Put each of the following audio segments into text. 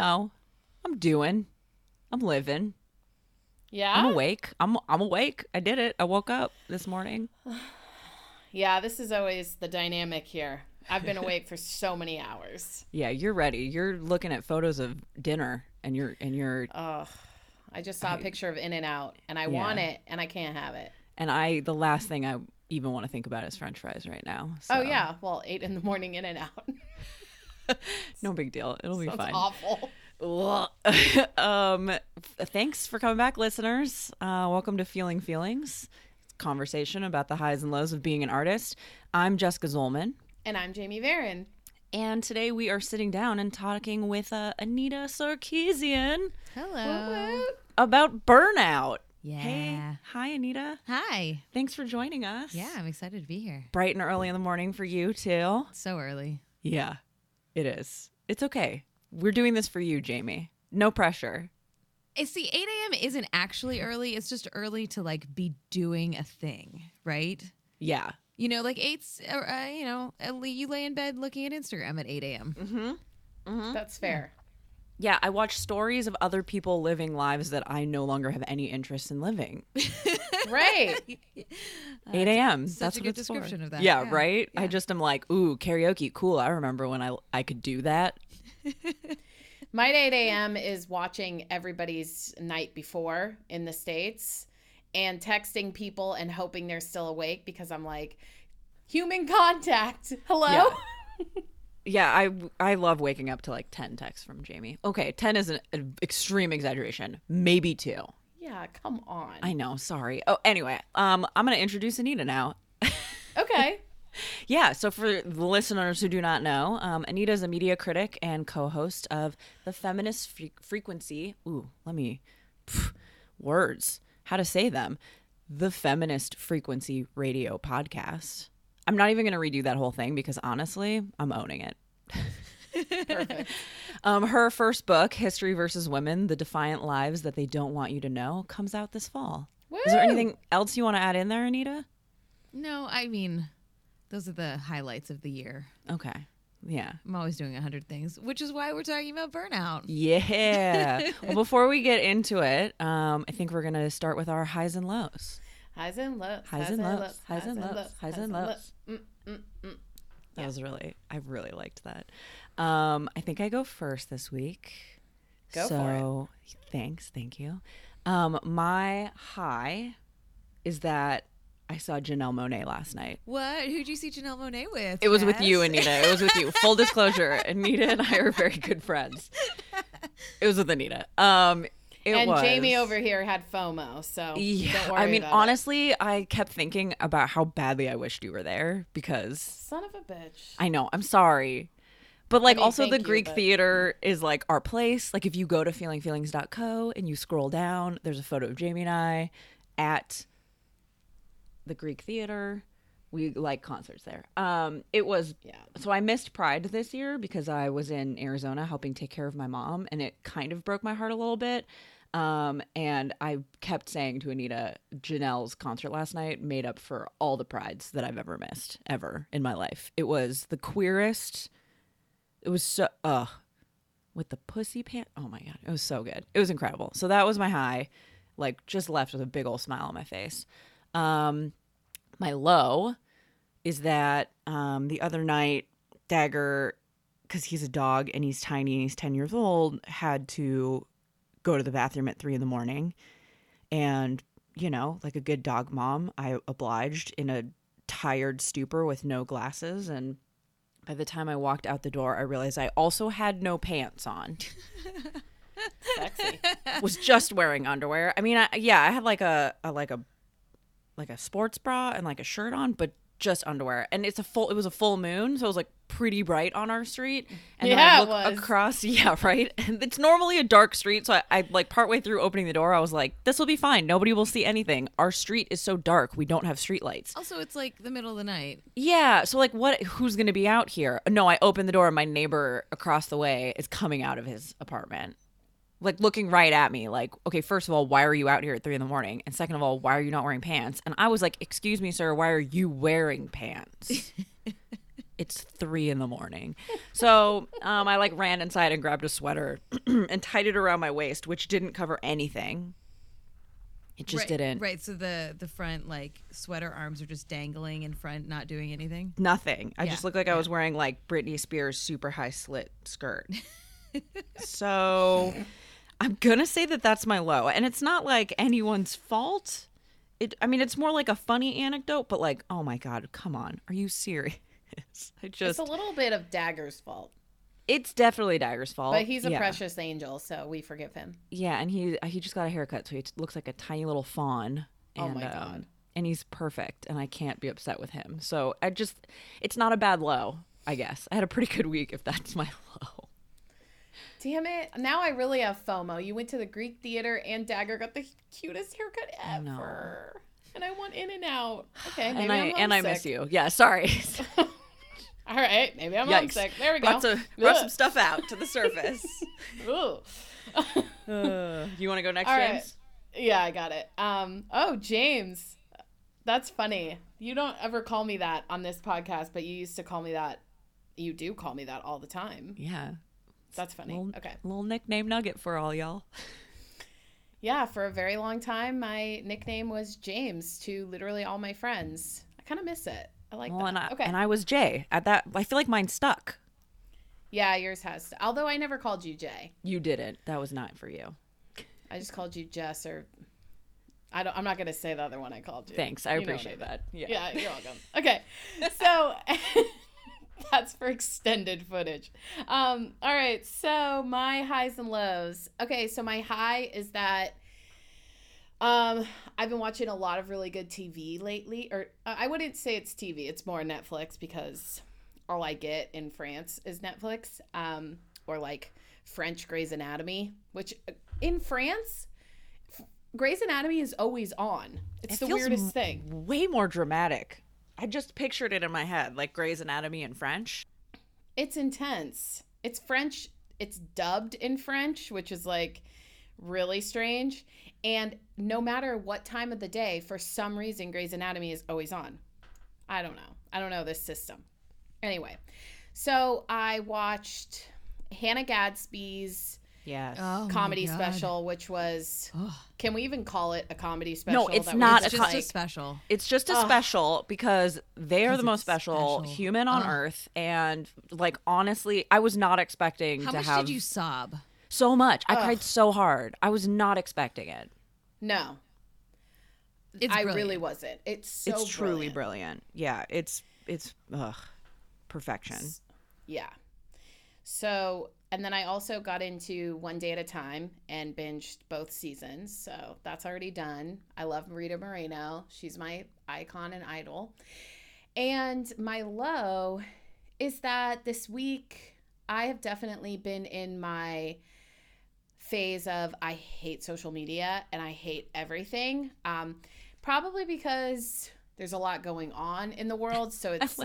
know. I'm doing. I'm living. Yeah. I'm awake. I'm I'm awake. I did it. I woke up this morning. Yeah, this is always the dynamic here. I've been awake for so many hours. Yeah, you're ready. You're looking at photos of dinner and you're and you're Ugh. I just saw a picture of In and Out and I Yeah. want it and I can't have it. and I the last thing I even want to think about is french fries right now. Oh yeah. Well, eight in the morning In and Out. No big deal. It'll be Sounds fine. awful. Um thanks for coming back listeners. Uh welcome to Feeling Feelings. Conversation about the highs and lows of being an artist. I'm Jessica Zollman. And I'm Jamie Varon. And today we are sitting down and talking with uh, Anita Sarkeesian Hello. about burnout. Yeah. Hey, hi Anita. Hi. Thanks for joining us. Yeah, I'm excited to be here. Bright and early in the morning for you too. So early. Yeah, it is. It's okay. We're doing this for you, Jamie. No pressure. I see 8 a.m. isn't actually early. It's just early to like be doing a thing, right? Yeah. You know, like eight's, uh, uh, you know, you lay in bed looking at Instagram at 8 a.m. Mm-hmm. That's fair. Yeah, I watch stories of other people living lives that I no longer have any interest in living. Right. 8 a.m. such That's a good it's for. description of that. Yeah, Yeah, right. I just am like, ooh, karaoke, cool. I remember when I I could do that. My 8 a.m. is watching everybody's night before in the States and texting people and hoping they're still awake because I'm like, human contact. Hello? Yeah. Yeah, I I love waking up to like 10 texts from Jamie. Okay, 10 is an, an extreme exaggeration. Maybe 2. Yeah, come on. I know, sorry. Oh, anyway, um I'm going to introduce Anita now. okay. Yeah, so for the listeners who do not know, um, Anita is a media critic and co-host of the Feminist Fre- Frequency. Ooh, let me pff, words how to say them. The Feminist Frequency Radio podcast. I'm not even going to redo that whole thing because honestly, I'm owning it. Um, her first book, History versus Women: The Defiant Lives That They Don't Want You to Know, comes out this fall. Is there anything else you want to add in there, Anita? No, I mean, those are the highlights of the year. Okay. Yeah. I'm always doing a hundred things, which is why we're talking about burnout. Yeah. well, before we get into it, um, I think we're gonna start with our highs and lows. Highs and lows. Highs and lows, highs and lows, highs and lows. Mm, mm, mm. That was really, I really liked that. Um, I think I go first this week. Go for so, Thanks, thank you. Um, my high is that I saw Janelle Monáe last night. What? Who'd you see Janelle Monáe with? It was with you, Jess? Anita. It was with you. Full disclosure, Anita and I are very good friends. It was with Anita. Um, it and was. Jamie over here had FOMO, so Yeah, don't worry I mean, about it. honestly, I kept thinking about how badly I wished you were there because Son of a bitch. I know I'm sorry, but like mean, also the thank you, Greek but- theater is like our place. Like if you go to feelingfeelings.co and you scroll down, there's a photo of Jamie and I at the Greek theater. We like concerts there. Um, it was Yeah. so I missed Pride this year because I was in Arizona helping take care of my mom, and it kind of broke my heart a little bit. Um, and I kept saying to Anita, Janelle's concert last night made up for all the prides that I've ever missed ever in my life. It was the queerest. It was so ugh with the pussy pant. Oh my god, it was so good. It was incredible. So that was my high. Like just left with a big old smile on my face. Um, my low is that um, the other night Dagger, because he's a dog and he's tiny and he's ten years old, had to go to the bathroom at three in the morning, and you know, like a good dog mom, I obliged in a tired stupor with no glasses and. By the time I walked out the door, I realized I also had no pants on. Sexy. was just wearing underwear. I mean, I, yeah, I had like a, a like a like a sports bra and like a shirt on, but just underwear. And it's a full. It was a full moon, so it was like pretty bright on our street. And then Yeah, I it look was. across. Yeah, right. And it's normally a dark street, so I, I like partway through opening the door, I was like, "This will be fine. Nobody will see anything. Our street is so dark. We don't have street lights." Also, it's like the middle of the night. Yeah. So like, what? Who's gonna be out here? No, I open the door, and my neighbor across the way is coming out of his apartment, like looking right at me. Like, okay, first of all, why are you out here at three in the morning? And second of all, why are you not wearing pants? And I was like, excuse me, sir, why are you wearing pants? It's three in the morning. So um, I like ran inside and grabbed a sweater and tied it around my waist, which didn't cover anything. It just right, didn't. Right. So the the front like sweater arms are just dangling in front, not doing anything. Nothing. I Yeah, just looked like I was wearing like Britney Spears' super high slit skirt. so I'm gonna say that that's my low, and it's not like anyone's fault. It. I mean, it's more like a funny anecdote, but like, oh my god, come on, are you serious? I It's a little bit of Dagger's fault, It's definitely Dagger's fault. but he's a yeah. precious angel, so we forgive him. Yeah, and he he just got a haircut, so he t- looks like a tiny little fawn. Oh And, my um, God. and he's perfect, and I can't be upset with him. So I just, it's not a bad low, I guess. I had a pretty good week, if that's my low. Damn it! Now I really have FOMO. You went to the Greek theater, and Dagger got the cutest haircut ever, and I want In and Out. Okay, maybe and I am and I miss you. Yeah, sorry. All right, maybe I'm Yikes. homesick. There we go. Brought, to, brought some stuff out to the surface. Ooh. Uh, you want to go next, All right. James? Yeah, I got it. Um. Oh, James, that's funny. You don't ever call me that on this podcast, but you used to call me that. You do call me that all the time. Yeah. That's funny. Little, Okay. little nickname nugget for all y'all. Yeah, for a very long time, my nickname was James to literally all my friends. I kind of miss it. I like Well, that. and I, okay. and I was Jay. At that, I feel like mine stuck. yeah, yours has. Although I never called you Jay. You didn't. That was not for you. I just called you Jess or. I don't. I'm not gonna say the other one I called you. Thanks. I You appreciate mean. that. Yeah. Yeah, you're welcome. Okay, so that's for extended footage. Um, all right, so my highs and lows. Okay, so my high is that um, I've been watching a lot of really good TV lately, or uh, I wouldn't say it's TV. It's more Netflix because all I get in France is Netflix, um, or like French Grey's Anatomy, which uh, in France. Grey's Anatomy is always on. It's It the weirdest thing. Way more dramatic. I just pictured it in my head, like Grey's Anatomy in French. It's intense. It's French. It's dubbed in French, which is like really strange. And no matter what time of the day, for some reason, Grey's Anatomy is always on. I don't know. I don't know this system. Anyway, so I watched Hannah Gadsby's Yes. Oh, comedy special, which was. Ugh. Can we even call it a comedy special? No, it's That not It's a just co- a special. It's just a Ugh. special because they are the most special, special. human on Ugh. earth. And like honestly, I was not expecting How to much have did you sob? so much. I Ugh. cried so hard. I was not expecting it. No, It's I brilliant. really wasn't. It's so it's truly brilliant. brilliant. Yeah, it's it's ugh, perfection. Yeah. So, and then I also got into One Day at a Time and binged both seasons. So that's already done. I love Rita Moreno. She's my icon and idol. And my low is that this week I have definitely been in my phase of I hate social media and I hate everything. Um, probably because there's a lot going on in the world. So it's,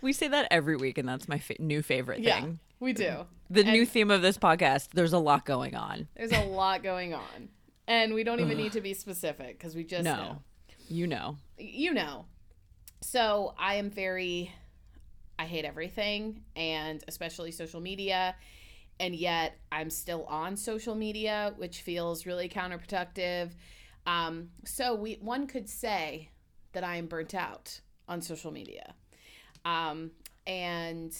We say that every week, and that's my fa- new favorite yeah, thing. We do. The And- new theme of this podcast. There's a lot going on. There's a lot going on. And we don't even need to be specific because we just no, know. you know. You know. So I am very, I hate everything and especially social media. And yet I'm still on social media, which feels really counterproductive. Um, so we one could say that I am burnt out on social media. Um, and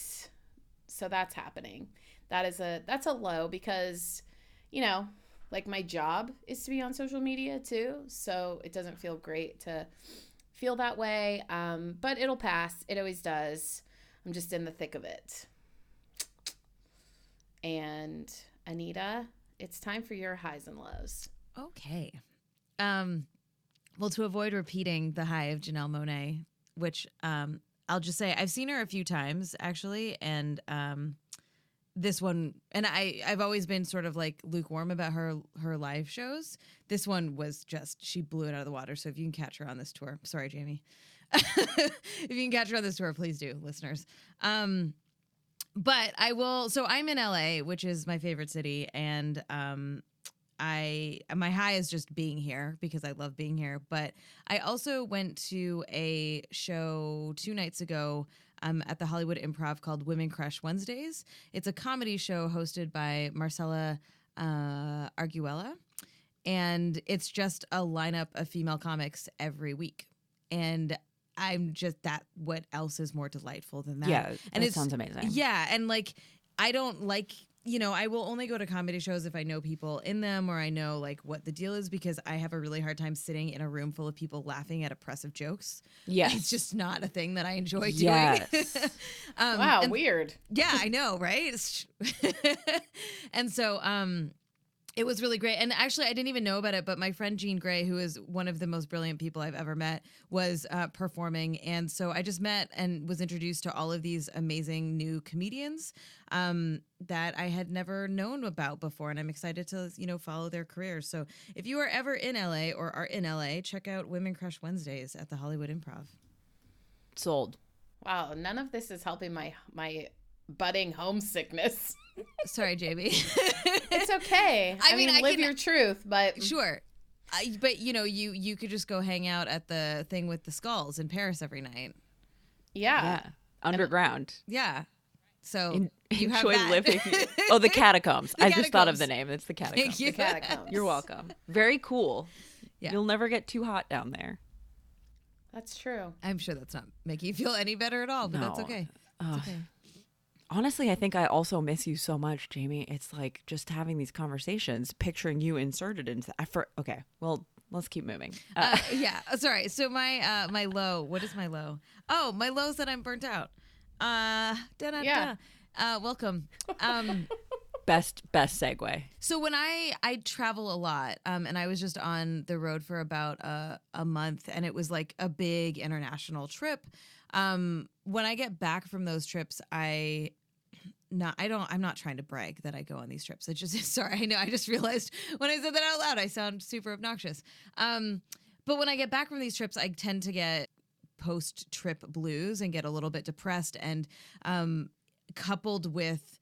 so that's happening. That is a that's a low because, you know, like my job is to be on social media too. So it doesn't feel great to feel that way. Um, but it'll pass. It always does. I'm just in the thick of it. And Anita, it's time for your highs and lows. Okay. Um, well, to avoid repeating the high of Janelle Monáe, which um, I'll just say I've seen her a few times actually, and um, this one, and I I've always been sort of like lukewarm about her her live shows. This one was just she blew it out of the water. So if you can catch her on this tour, sorry, Jamie. if you can catch her on this tour, please do, listeners. Um, but I will. So I'm in LA, which is my favorite city, and um, I my high is just being here because I love being here. But I also went to a show two nights ago um, at the Hollywood Improv called Women Crush Wednesdays. It's a comedy show hosted by Marcella uh, Arguello, and it's just a lineup of female comics every week. And I'm just that. What else is more delightful than that? Yeah, and that it sounds amazing. Yeah, and like I don't like you know I will only go to comedy shows if I know people in them or I know like what the deal is because I have a really hard time sitting in a room full of people laughing at oppressive jokes. Yeah. It's just not a thing that I enjoy doing. Yes. um, wow, and- weird. yeah, I know, right? And so um it was really great. And actually I didn't even know about it, but my friend Jean Grae, who is one of the most brilliant people I've ever met, was uh, performing. And so I just met and was introduced to all of these amazing new comedians um, that I had never known about before. And I'm excited to, you know, follow their careers. So if you are ever in LA or are in LA, check out Women Crush Wednesdays at the Hollywood Improv. Sold. Wow, none of this is helping my my budding homesickness. Sorry, JB. It's okay. I I, mean, mean, I live can- your truth, but Sure. I, but you know, you you could just go hang out at the thing with the skulls in Paris every night. yeah. Yeah. Underground. Yeah. So En- you have enjoy that. living. Oh, the catacombs. The I just thought of the name. It's the catacombs. Thank you. The catacombs. You're welcome. Very cool. Yeah. You'll never get too hot down there. That's true. I'm sure that's not making you feel any better at all, but that's okay. Ugh. It's okay. Honestly, I think I also miss you so much, Jamie. It's like just having these conversations, picturing you inserted into. I for okay. Well, let's keep moving. Uh, Uh, yeah. uh, Sorry. So my uh my low. What is my low? Oh, my low is that I'm burnt out. Uh. Da da Yeah. da. Uh. Welcome. Um. best best segue. So when I I travel a lot, um, and I was just on the road for about a a month, and it was like a big international trip. Um, when I get back from those trips, I not I don't I'm not trying to brag that I go on these trips. I just sorry, I know I just realized when I said that out loud, I sound super obnoxious. Um, but when I get back from these trips, I tend to get post trip blues and get a little bit depressed and um coupled with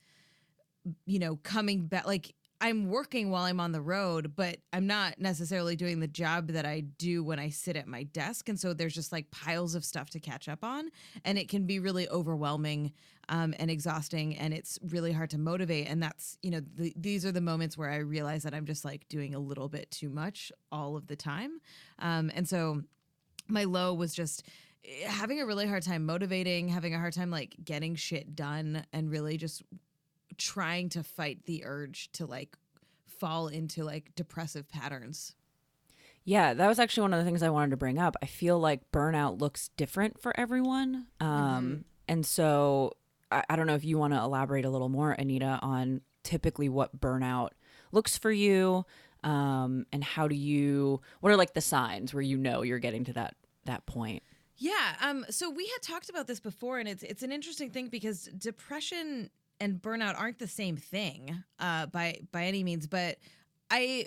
you know coming back like I'm working while I'm on the road, but I'm not necessarily doing the job that I do when I sit at my desk. And so there's just like piles of stuff to catch up on. And it can be really overwhelming um, and exhausting. And it's really hard to motivate. And that's, you know, the, these are the moments where I realize that I'm just like doing a little bit too much all of the time. Um, and so my low was just eh, having a really hard time motivating, having a hard time like getting shit done, and really just trying to fight the urge to like fall into like depressive patterns. Yeah, that was actually one of the things I wanted to bring up. I feel like burnout looks different for everyone. Um, And so I, I don't know if you want to elaborate a little more, Anita, on typically what burnout looks for you um, and how do you, what are like the signs where you know you're getting to that, that point? Yeah. Um. So we had talked about this before, and it's it's an interesting thing because depression and burnout aren't the same thing, uh, by by any means. But I,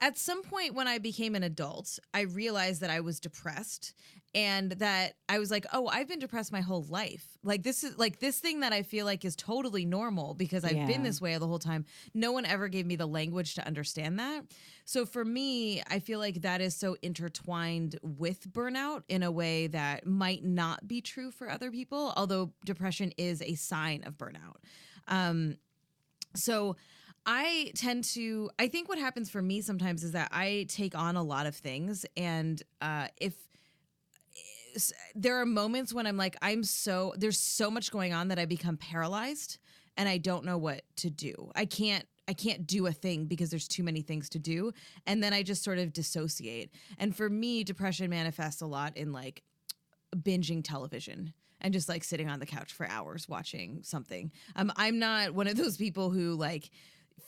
at some point when I became an adult, I realized that I was depressed, and that I was like, oh, I've been depressed my whole life. Like this is like this thing that I feel like is totally normal because I've Yeah. been this way the whole time. No one ever gave me the language to understand that. So for me, I feel like that is so intertwined with burnout in a way that might not be true for other people, although depression is a sign of burnout. Um, so I tend to, I think what happens for me sometimes is that I take on a lot of things. And uh, if there are moments when I'm like, I'm so, there's so much going on that I become paralyzed and I don't know what to do. I can't I can't do a thing because there's too many things to do and then I just sort of dissociate. And for me depression manifests a lot in like binging television and just like sitting on the couch for hours watching something. Um I'm not one of those people who like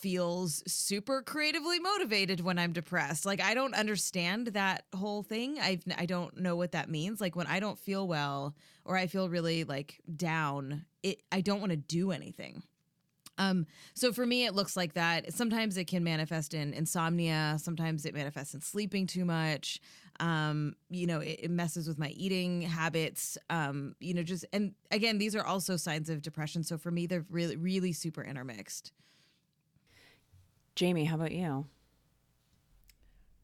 feels super creatively motivated when I'm depressed. Like I don't understand that whole thing. I I don't know what that means. Like when I don't feel well or I feel really like down, it I don't want to do anything. Um, so for me, it looks like that. Sometimes it can manifest in insomnia. Sometimes it manifests in sleeping too much. Um, you know, it, it messes with my eating habits. Um, you know, just and again, these are also signs of depression. So for me, they're really, really super intermixed. Jamie, how about you?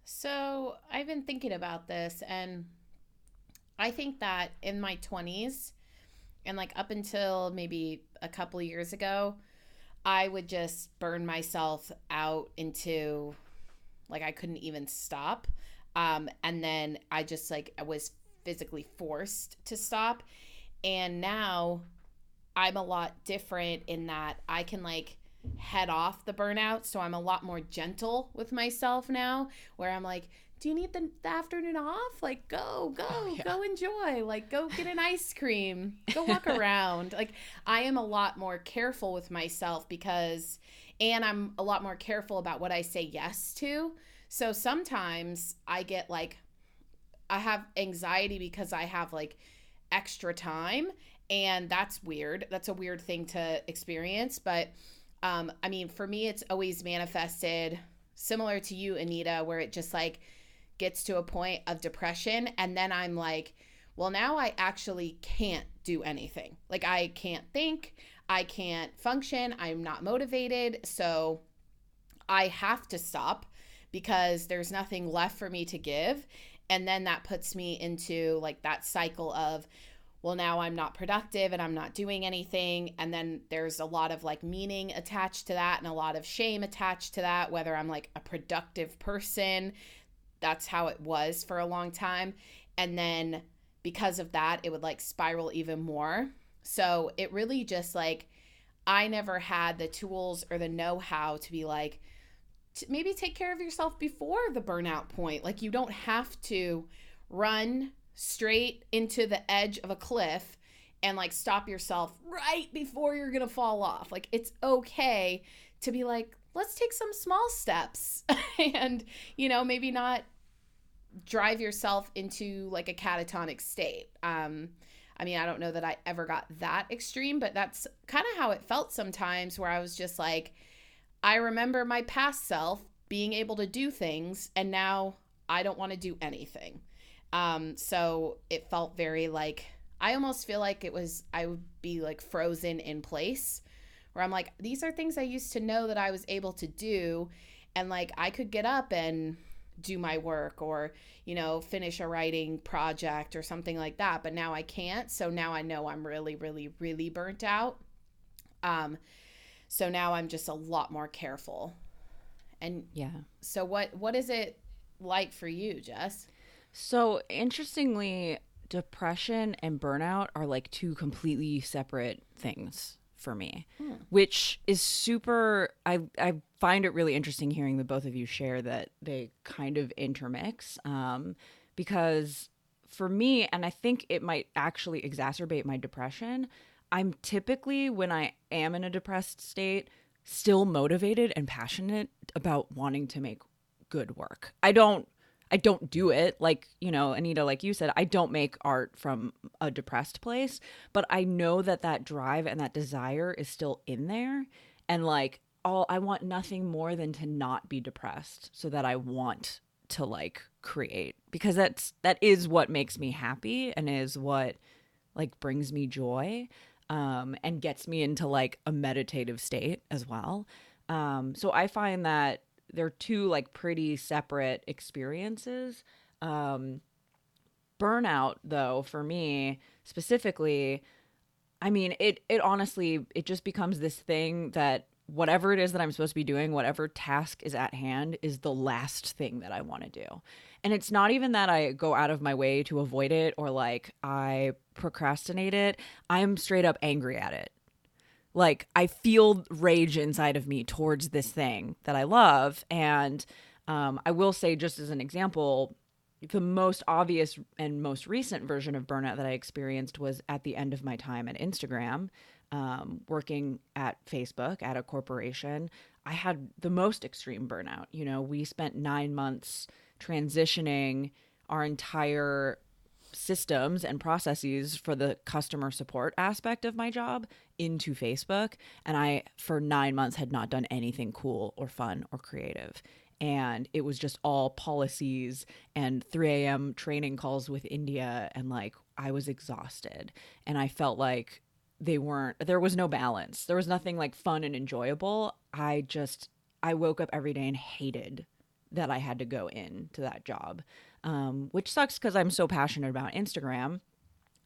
So I've been thinking about this, and I think that in my 20s And like up until maybe a couple years ago, I would just burn myself out into like I couldn't even stop. Um, and then I just like I was physically forced to stop. And now I'm a lot different in that I can like head off the burnout. So I'm a lot more gentle with myself now, where I'm like, do you need the, the afternoon off? Like, go, go, oh, yeah. go enjoy. Like, go get an ice cream, go walk around. Like, I am a lot more careful with myself because, and I'm a lot more careful about what I say yes to. So sometimes I get like, I have anxiety because I have like extra time. And that's weird. That's a weird thing to experience. But, um, I mean, for me, it's always manifested similar to you, Anita, where it just like, gets to a point of depression and then I'm like, well, now I actually can't do anything. Like I can't think, I can't function, I'm not motivated, so I have to stop because there's nothing left for me to give. And then that puts me into like that cycle of, well, now I'm not productive and I'm not doing anything. And then there's a lot of like meaning attached to that and a lot of shame attached to that, whether I'm like a productive person that's how it was for a long time. And then because of that, it would like spiral even more. So it really just like, I never had the tools or the know how to be like, maybe take care of yourself before the burnout point. Like, you don't have to run straight into the edge of a cliff and like stop yourself right before you're gonna fall off. Like, it's okay to be like, let's take some small steps and, you know, maybe not drive yourself into like a catatonic state. Um, I mean, I don't know that I ever got that extreme, but that's kind of how it felt sometimes where I was just like, I remember my past self being able to do things, and now I don't want to do anything. Um, so it felt very like, I almost feel like it was, I would be like frozen in place where I'm like, these are things I used to know that I was able to do. And like, I could get up and do my work or, you know, finish a writing project or something like that. But now I can't. So now I know I'm really, really, really burnt out. Um, so now I'm just a lot more careful. And yeah. So what what is it like for you, Jess? So interestingly, depression and burnout are like two completely separate things for me, hmm. which is super. I I find it really interesting hearing the both of you share that they kind of intermix, um, because for me, and I think it might actually exacerbate my depression. I'm typically when I am in a depressed state, still motivated and passionate about wanting to make good work. I don't I don't do it like, you know, Anita like you said, I don't make art from a depressed place, but I know that that drive and that desire is still in there and like all I want nothing more than to not be depressed so that I want to like create because that's that is what makes me happy and is what like brings me joy um and gets me into like a meditative state as well. Um so I find that they're two like pretty separate experiences. Um, burnout, though, for me specifically, I mean, it it honestly it just becomes this thing that whatever it is that I'm supposed to be doing, whatever task is at hand, is the last thing that I want to do. And it's not even that I go out of my way to avoid it or like I procrastinate it. I'm straight up angry at it like I feel rage inside of me towards this thing that I love. And um, I will say, just as an example, the most obvious and most recent version of burnout that I experienced was at the end of my time at Instagram, um, working at Facebook at a corporation. I had the most extreme burnout. You know, we spent nine months transitioning our entire systems and processes for the customer support aspect of my job into Facebook. And I, for nine months, had not done anything cool or fun or creative. And it was just all policies and 3 a.m. training calls with India. And like, I was exhausted. And I felt like they weren't, there was no balance. There was nothing like fun and enjoyable. I just, I woke up every day and hated that I had to go in to that job, um, which sucks because I'm so passionate about Instagram.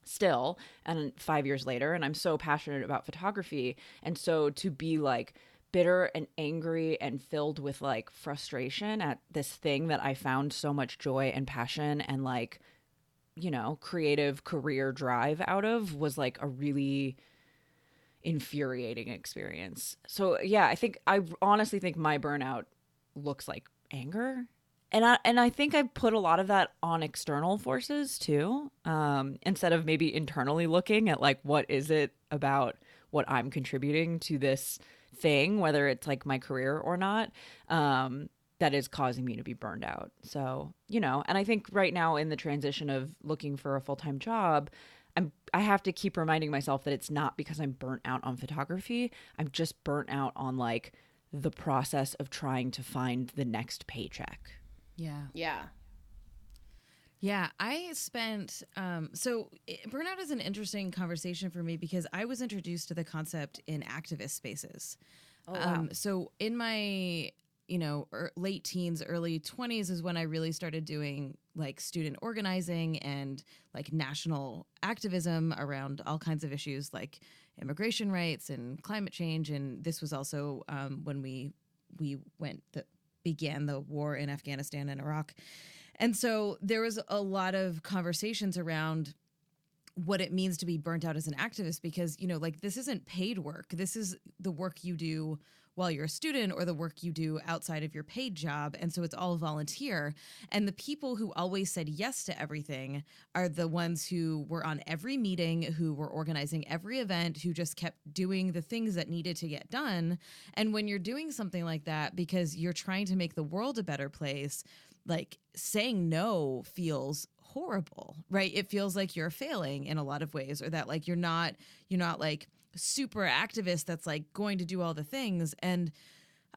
still and 5 years later and I'm so passionate about photography and so to be like bitter and angry and filled with like frustration at this thing that I found so much joy and passion and like you know creative career drive out of was like a really infuriating experience. So yeah, I think I honestly think my burnout looks like anger. And I and I think I put a lot of that on external forces too. Um, instead of maybe internally looking at like what is it about what I'm contributing to this thing, whether it's like my career or not, um, that is causing me to be burned out. So, you know, and I think right now in the transition of looking for a full time job, I'm I have to keep reminding myself that it's not because I'm burnt out on photography. I'm just burnt out on like the process of trying to find the next paycheck. Yeah. Yeah. Yeah, I spent um, so it, burnout is an interesting conversation for me because I was introduced to the concept in activist spaces. Oh, wow. Um, so in my you know er, late teens, early twenties is when I really started doing like student organizing and like national activism around all kinds of issues like immigration rights and climate change. And this was also um, when we we went the began the war in Afghanistan and Iraq. And so there was a lot of conversations around what it means to be burnt out as an activist because, you know, like this isn't paid work. This is the work you do while you're a student or the work you do outside of your paid job. And so it's all volunteer. And the people who always said yes to everything are the ones who were on every meeting, who were organizing every event, who just kept doing the things that needed to get done. And when you're doing something like that because you're trying to make the world a better place, like saying no feels horrible right it feels like you're failing in a lot of ways or that like you're not you're not like super activist that's like going to do all the things. And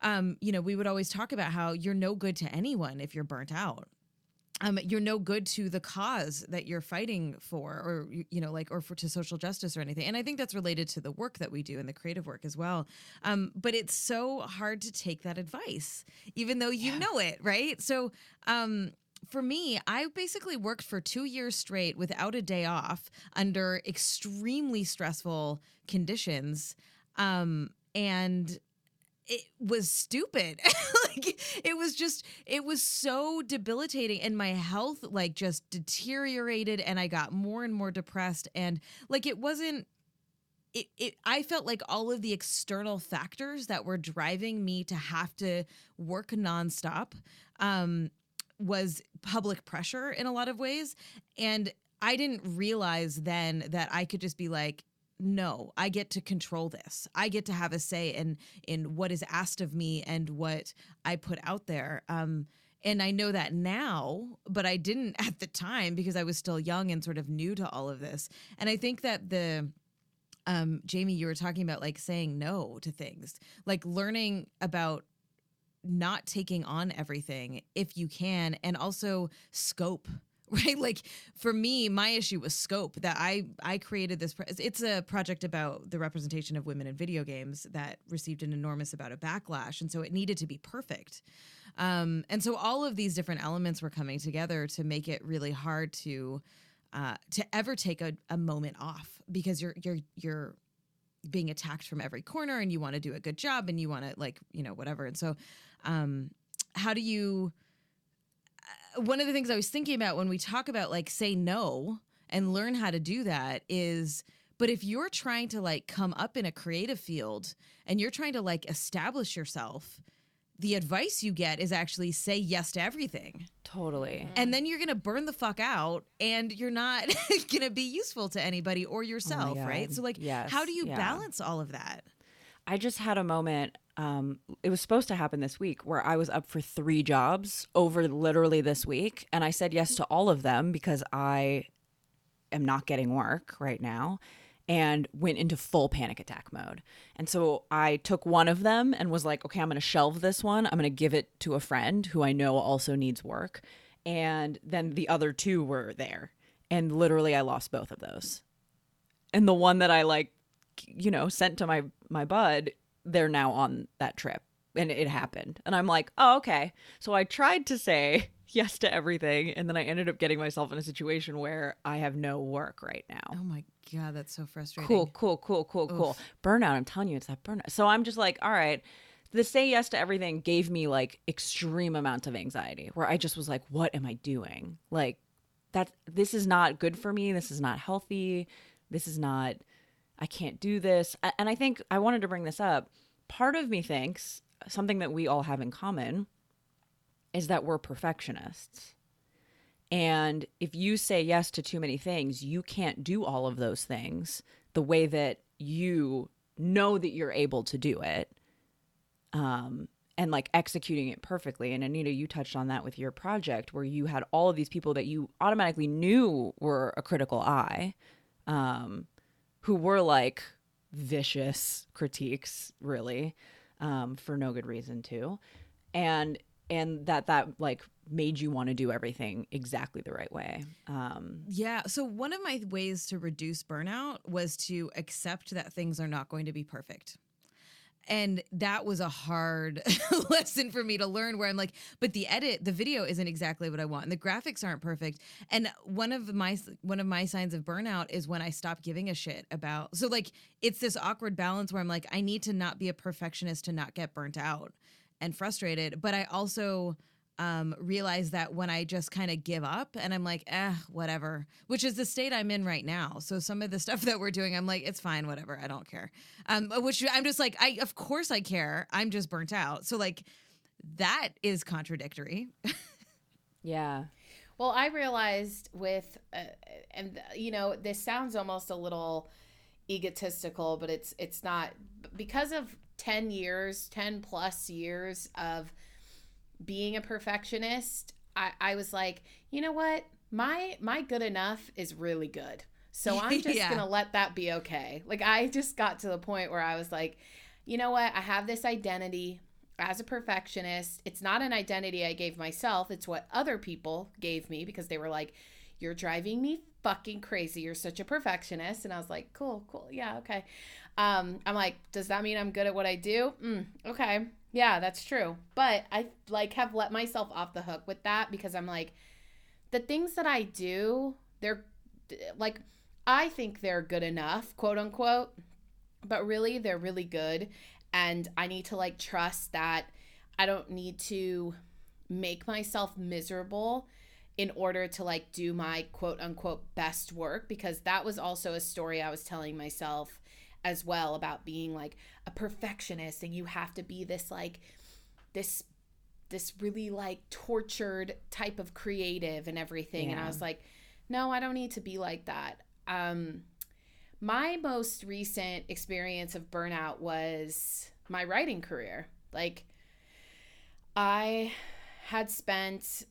um you know we would always talk about how you're no good to anyone if you're burnt out. Um, you're no good to the cause that you're fighting for or you- know like or for to social justice or anything. And i think that's related to the work that we do and the creative work as well. Um, but it's so hard to take that advice even though you know it right? So um, for me, I basically worked for two years straight without a day off under extremely stressful conditions. Um, and it was stupid. like it was just it was so debilitating and my health like just deteriorated and I got more and more depressed and like it wasn't it, it I felt like all of the external factors that were driving me to have to work nonstop um was public pressure in a lot of ways and I didn't realize then that I could just be like no, I get to control this. I get to have a say in in what is asked of me and what I put out there. Um, and I know that now, but I didn't at the time because I was still young and sort of new to all of this. And I think that the um, Jamie, you were talking about like saying no to things, like learning about not taking on everything if you can, and also scope right? Like for me my issue was scope that i i created this it's a project about the representation of women in video games that received an enormous amount of backlash and so it needed to be perfect. Um, and so all of these different elements were coming together to make it really hard to uh, to ever take a, a moment off because you're you're you're being attacked from every corner and you want to do a good job and you want to like you know whatever. And so um how do you uh, one of the things I was thinking about when we talk about like say no and learn how to do that is but if you're trying to like come up in a creative field and you're trying to like establish yourself the advice you get is actually say yes to everything Totally. and then you're gonna burn the fuck out and you're not gonna be useful to anybody or yourself right so like Yes, how do you yeah. balance all of that I just had a moment. Um, it was supposed to happen this week where I was up for three jobs over literally this week. And I said yes to all of them because I am not getting work right now and went into full panic attack mode. And so I took one of them and was like, okay, I'm going to shelve this one. I'm going to give it to a friend who I know also needs work. And then the other two were there. And literally, I lost both of those. And the one that I like, you know, sent to my my bud, they're now on that trip. And it happened. And I'm like, oh, okay. So I tried to say yes to everything. And then I ended up getting myself in a situation where I have no work right now. Oh my god, that's so frustrating. Cool, cool, cool, cool, cool. Burnout, I'm telling you, it's that burnout. So I'm just like, all right. The say yes to everything gave me like extreme amounts of anxiety where I just was like, what am I doing? Like, that this is not good for me. This is not healthy. This is not, I can't do this. And I think I wanted to bring this up. Part of me thinks something that we all have in common is that we're perfectionists. And if you say yes to too many things, you can't do all of those things the way that you know that you're able to do it. Um, and like executing it perfectly. And Anita, you touched on that with your project where you had all of these people that you automatically knew were a critical eye, um, who were like vicious critiques, really, um, for no good reason too. And and that that like made you want to do everything exactly the right way. Um, Yeah. So one of my ways to reduce burnout was to accept that things are not going to be perfect. And that was a hard lesson for me to learn where I'm like, but the edit, the video isn't exactly what I want and the graphics aren't perfect. And one of my one of my signs of burnout is when I stop giving a shit about. So like it's this awkward balance where I'm like I need to not be a perfectionist to not get burnt out and frustrated, but I also um, realize that when I just kind of give up and I'm like, eh, whatever, which is the state I'm in right now. So some of the stuff that we're doing, I'm like, it's fine, whatever, I don't care. Um, which I'm just like, I of course I care. I'm just burnt out. So like, that is contradictory. yeah. Well, I realized with, uh, and you know, this sounds almost a little egotistical, but it's it's not because of ten years, ten plus years of being a perfectionist. I, I was like, you know what, my my good enough is really good. So I'm just Yeah. gonna let that be okay. Like I just got to the point where I was like, you know what, I have this identity as a perfectionist. It's not an identity I gave myself, it's what other people gave me because they were like, You're driving me fucking crazy. You're such a perfectionist. And I was like, Cool, cool. Yeah, okay. Um, I'm like, Does that mean I'm good at what I do? Mm, okay. Yeah, that's true. But I like have let myself off the hook with that because I'm like, the things that I do, they're like, I think they're good enough, quote unquote, but really they're really good and i need to like trust that i don't need to make myself miserable in order to like do my quote unquote best work because that was also a story i was telling myself as well about being like a perfectionist and you have to be this like this this really like tortured type of creative and everything. And i was like no i don't need to be like that. Um my most recent experience of burnout was my writing career. Like, I had spent,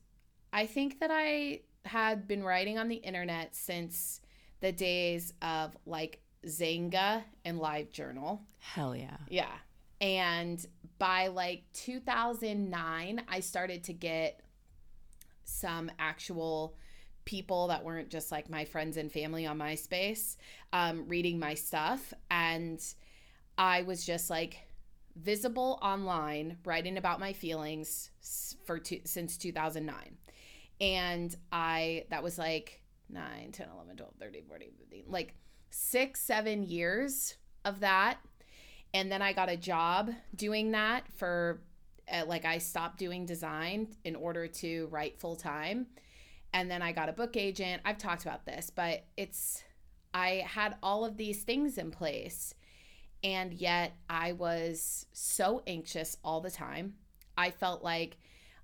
I think that I had been writing on the internet since the days of like Xanga and LiveJournal. Hell yeah. Yeah. And by like 2009, I started to get some actual people that weren't just like my friends and family on MySpace um, reading my stuff. And I was just like visible online, writing about my feelings for two, since 2009. And I, that was like 9, 10, 11, 12, 13, 14, 15, like six, seven years of that. And then I got a job doing that for, uh, like, I stopped doing design in order to write full time. And then I got a book agent. I've talked about this, but it's, I had all of these things in place. And yet I was so anxious all the time. I felt like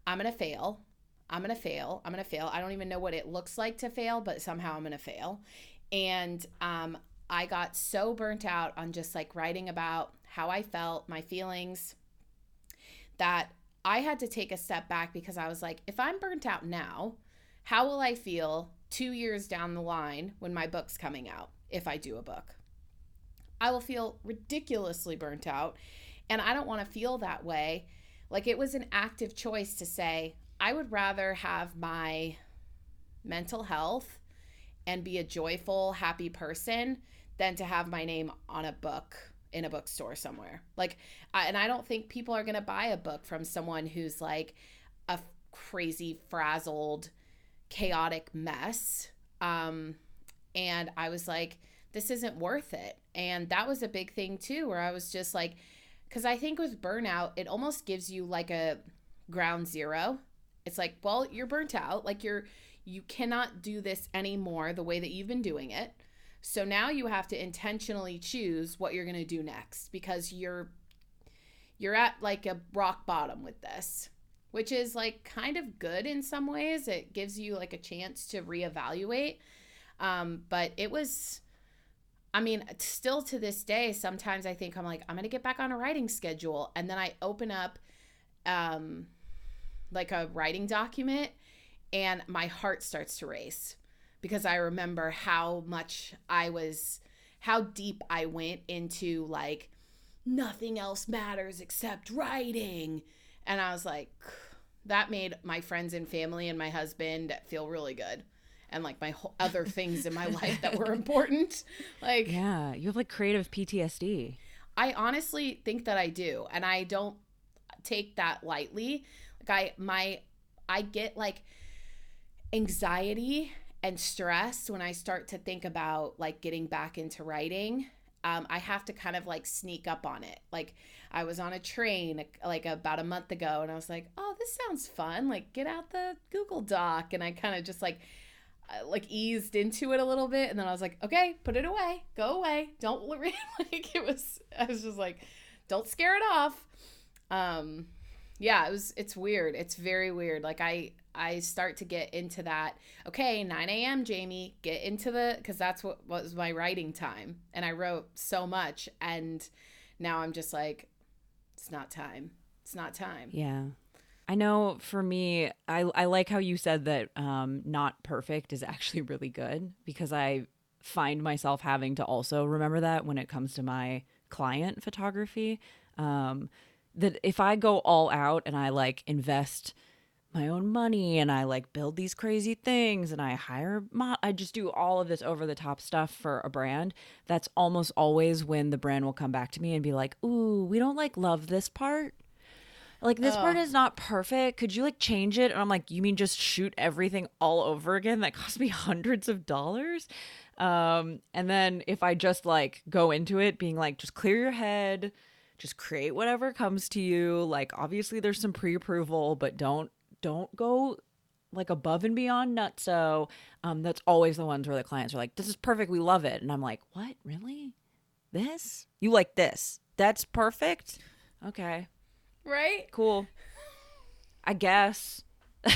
I'm going to fail. I'm going to fail. I'm going to fail. I don't even know what it looks like to fail, but somehow I'm going to fail. And um, I got so burnt out on just like writing about how I felt, my feelings, that I had to take a step back because I was like, if I'm burnt out now, how will I feel two years down the line when my book's coming out if I do a book? I will feel ridiculously burnt out. And I don't want to feel that way. Like it was an active choice to say, I would rather have my mental health and be a joyful, happy person than to have my name on a book in a bookstore somewhere. Like, I, and I don't think people are going to buy a book from someone who's like a crazy, frazzled, chaotic mess. Um, and I was like, this isn't worth it. And that was a big thing too, where I was just like, because I think with burnout, it almost gives you like a ground zero. It's like, well, you're burnt out. Like you're, you cannot do this anymore the way that you've been doing it. So now you have to intentionally choose what you're going to do next because you're you're at like a rock bottom with this, which is like kind of good in some ways. It gives you like a chance to reevaluate. Um, but it was I mean, still to this day, sometimes I think I'm like, I'm going to get back on a writing schedule. And then I open up um, like a writing document and my heart starts to race because I remember how much I was, how deep I went into like, nothing else matters except writing. And I was like, that made my friends and family and my husband feel really good and like my whole other things in my life that were important. Like, yeah, you have like creative PTSD. I honestly think that I do, and I don't take that lightly. Like, I my I get like anxiety and stress when I start to think about like getting back into writing. Um, I have to kind of like sneak up on it. Like I was on a train like about a month ago, and I was like, "Oh, this sounds fun! Like get out the Google Doc," and I kind of just like like eased into it a little bit and then I was like, okay, put it away. Go away. Don't like it was I was just like, don't scare it off. Um yeah, it was it's weird. It's very weird. Like I I start to get into that. Okay, 9 a.m. Jamie, get into the because that's what was my writing time, and I wrote so much, and now I'm just like, it's not time. It's not time. Yeah. I know for me, I, I like how you said that um, not perfect is actually really good because I find myself having to also remember that when it comes to my client photography. Um, that if I go all out and I like invest my own money and I like build these crazy things and I hire mo- I just do all of this over the top stuff for a brand. That's almost always when the brand will come back to me and be like, "Ooh, we don't like love this part." like this part is not perfect. Could you like change it? And i'm like you mean just shoot everything all over again that cost me hundreds of dollars? Um and then if i just like go into it being like just clear your head. Just create whatever comes to you. Like obviously there's some pre-approval but don't don't go like above and beyond nutso um that's always the ones where the clients are like this is perfect we love it and i'm like what really this you like this that's perfect okay Right? cool. I guess.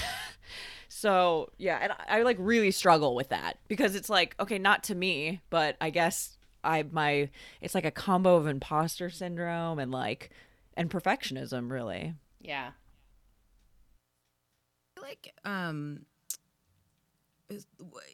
so yeah, and I, I like really struggle with that because it's like okay, not to me, but I guess I my it's like a combo of imposter syndrome and like and perfectionism really. Yeah. Like um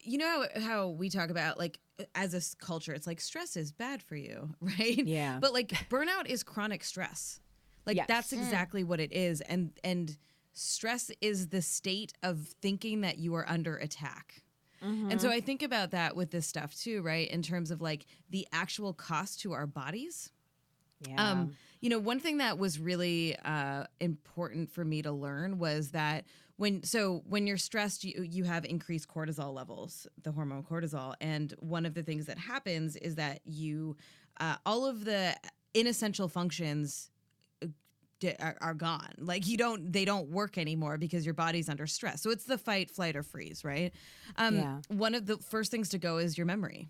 you know how, how we talk about like as a culture it's like stress is bad for you right? Yeah. but like burnout is chronic stress. Like Yes. that's exactly what it is and and stress is the state of thinking that you are under attack. And so i think about that with this stuff too right? In terms of like the actual cost to our bodies. Yeah. um, you know, one thing that was really uh, important for me to learn was that when so when you're stressed, you you have increased cortisol levels, the hormone cortisol, and one of the things that happens is that you uh, all of the inessential functions uh, are, are gone. Like you don't, they don't work anymore because your body's under stress. So it's the fight, flight, or freeze, right? Um, Yeah. One of the first things to go is your memory.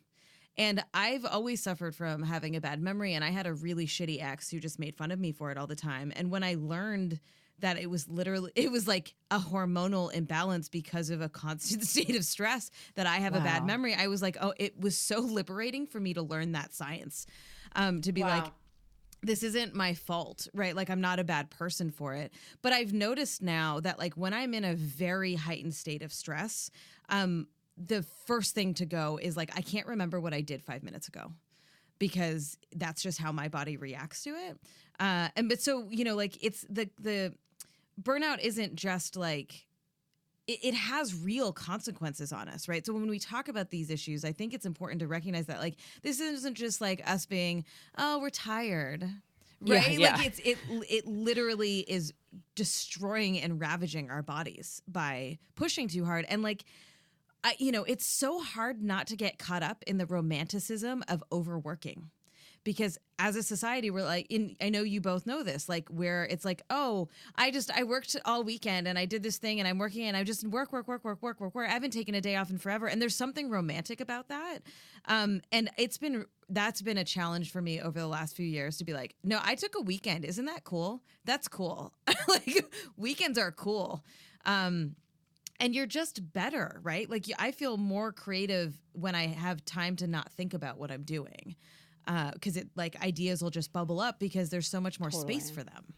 And I've always suffered from having a bad memory. And I had a really shitty ex who just made fun of me for it all the time. And when I learned that it was literally, it was like a hormonal imbalance because of a constant state of stress that I have a bad memory, I was like, oh, it was so liberating for me to learn that science. Um, to be like, this isn't my fault, right? Like I'm not a bad person for it. But I've noticed now that like when I'm in a very heightened state of stress, um, the first thing to go is like I can't remember what I did five minutes ago because that's just how my body reacts to it. Uh, and but so you know, like it's the the burnout isn't just like it, has real consequences on us, right? So when we talk about these issues, I think it's important to recognize that like this isn't just like us being, oh, we're tired, Yeah, right? yeah. Like it's it it literally is destroying and ravaging our bodies by pushing too hard and like I, you know, it's so hard not to get caught up in the romanticism of overworking. Because as a society, we're like, in, I know you both know this, like where it's like, oh, I just, I worked all weekend and I did this thing and I'm working and I just work, work, work, work, work, work, work. I haven't taken a day off in forever. And there's something romantic about that. Um, and it's been, that's been a challenge for me over the last few years to be like, no, I took a weekend. Isn't that cool? That's cool. like weekends are cool. Um, and you're just better, right? Like i feel more creative when I have time to not think about what I'm doing, because it like ideas will just bubble up because there's so much more space for them.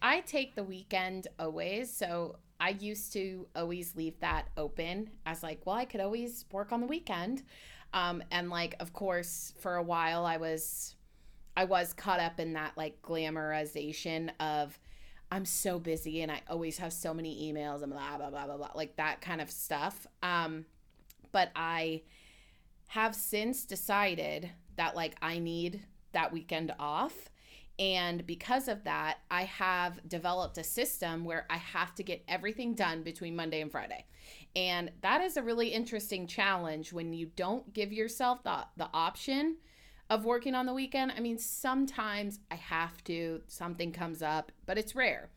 I take the weekend always. So I used to always leave that open as like, well, I could always work on the weekend. Um, and like, of course, for a while I was, I was caught up in that like glamorization of, I'm so busy and I always have so many emails and blah blah blah blah blah like that kind of stuff. Um, but I have since decided that like I need that weekend off. And because of that, I have developed a system where I have to get everything done between Monday and Friday. And that is a really interesting challenge when you don't give yourself the, the option of working on the weekend. I mean, sometimes I have to, something comes up, but it's rare.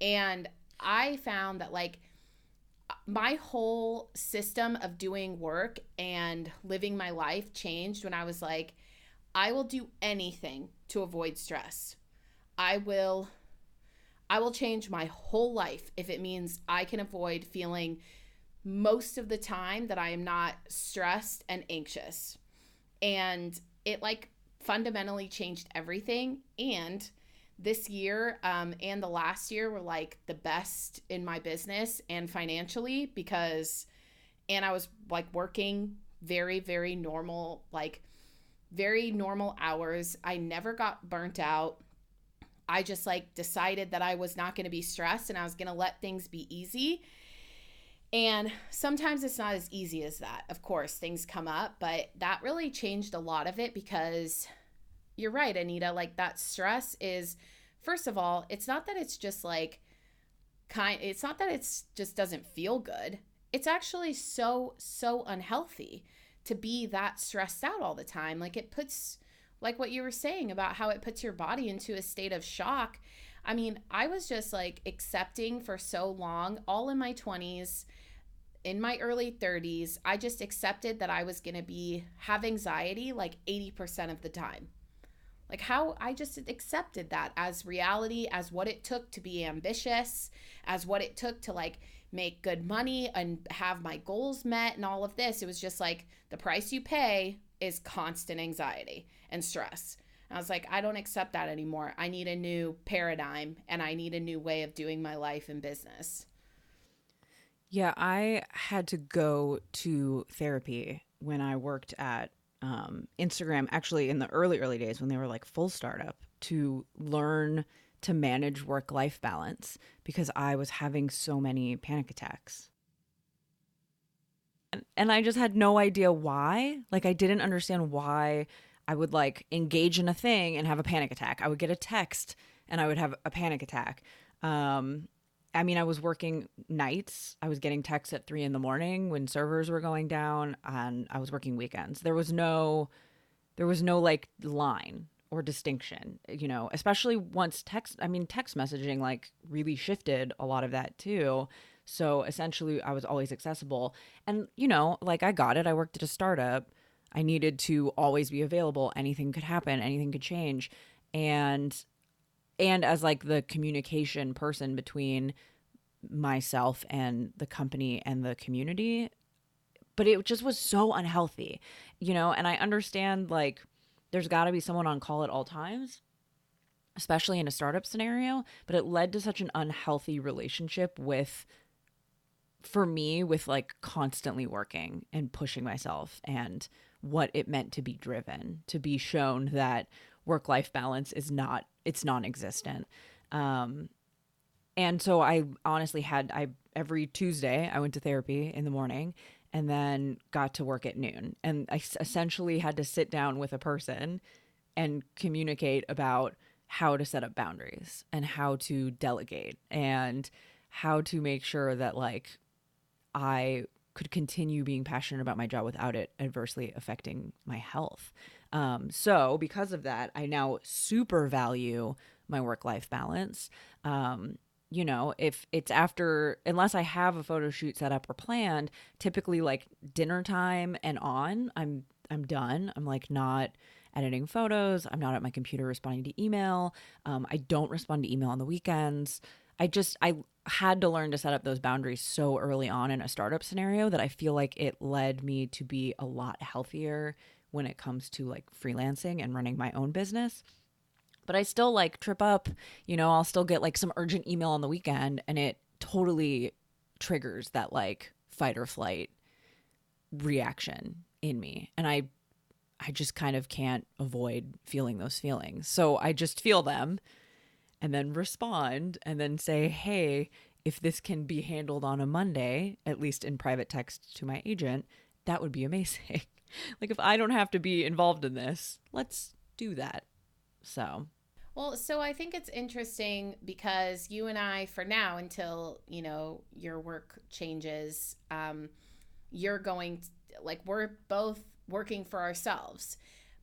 And I found that, like, my whole system of doing work and living my life changed when I was like, I will do anything to avoid stress. I will I will change my whole life if it means I can avoid feeling most of the time that I am not stressed and anxious. And it like fundamentally changed everything and this year um, and the last year were like the best in my business and financially because and i was like working very very normal like very normal hours. I never got burnt out. I just like decided that i was not going to be stressed and i was going to let things be easy. And sometimes it's not as easy as that. Of course things come up but that really changed a lot of it because you're right anita like that stress is first of all it's not that it's just like kind it's not that it's just doesn't feel good. It's actually so so unhealthy to be that stressed out all the time. Like it puts like what you were saying about how it puts your body into a state of shock. I mean i was just like accepting for so long all in my 20s in my early 30s i just accepted that i was going to be have anxiety like 80% of the time like how I just accepted that as reality, as what it took to be ambitious, as what it took to like make good money and have my goals met and all of this. It was just like the price you pay is constant anxiety and stress. And I was like, I don't accept that anymore. I need a new paradigm and I need a new way of doing my life and business. Yeah, I had to go to therapy when I worked at um, Instagram, actually in the early, early days when they were like full startup, to learn to manage work life balance because I was having so many panic attacks. And, and I just had no idea why. Like, I didn't understand why I would like engage in a thing and have a panic attack. I would get a text and I would have a panic attack. Um, I mean, I was working nights. I was getting texts at three in the morning when servers were going down, and I was working weekends. There was no, there was no like line or distinction, you know. Especially once text. I mean, text messaging like really shifted a lot of that too. So essentially, I was always accessible, and you know, like I got it. I worked at a startup. I needed to always be available. Anything could happen. Anything could change, and and as like the communication person between myself and the company and the community but it just was so unhealthy you know? And i understand like there's got to be someone on call at all times especially in a startup scenario but it led to such an unhealthy relationship with for me with like constantly working and pushing myself and what it meant to be driven to be shown that work life balance is not it's non-existent um and so i honestly had i every tuesday i went to therapy in the morning and then got to work at noon and i essentially had to sit down with a person and communicate about how to set up boundaries and how to delegate and how to make sure that like I could continue being passionate about my job without it adversely affecting my health. Um, so because of that, I now super value my work life balance. Um, you know, if it's after, unless I have a photo shoot set up or planned, typically like dinner time and on, I'm I'm done. I'm like not editing photos. I'm not at my computer responding to email. Um, I don't respond to email on the weekends. I just I had to learn to set up those boundaries so early on in a startup scenario that I feel like it led me to be a lot healthier when it comes to like freelancing and running my own business. But I still like trip up, you know, I'll still get like some urgent email on the weekend and it totally triggers that like fight or flight reaction in me. And I I just kind of can't avoid feeling those feelings. So I just feel them and then respond and then say, hey, if this can be handled on a Monday, at least in private text to my agent, that would be amazing. like if I don't have to be involved in this, let's do that. So, well, so I think it's interesting because you and I, for now, until you know your work changes, um, you're going to, like we're both working for ourselves.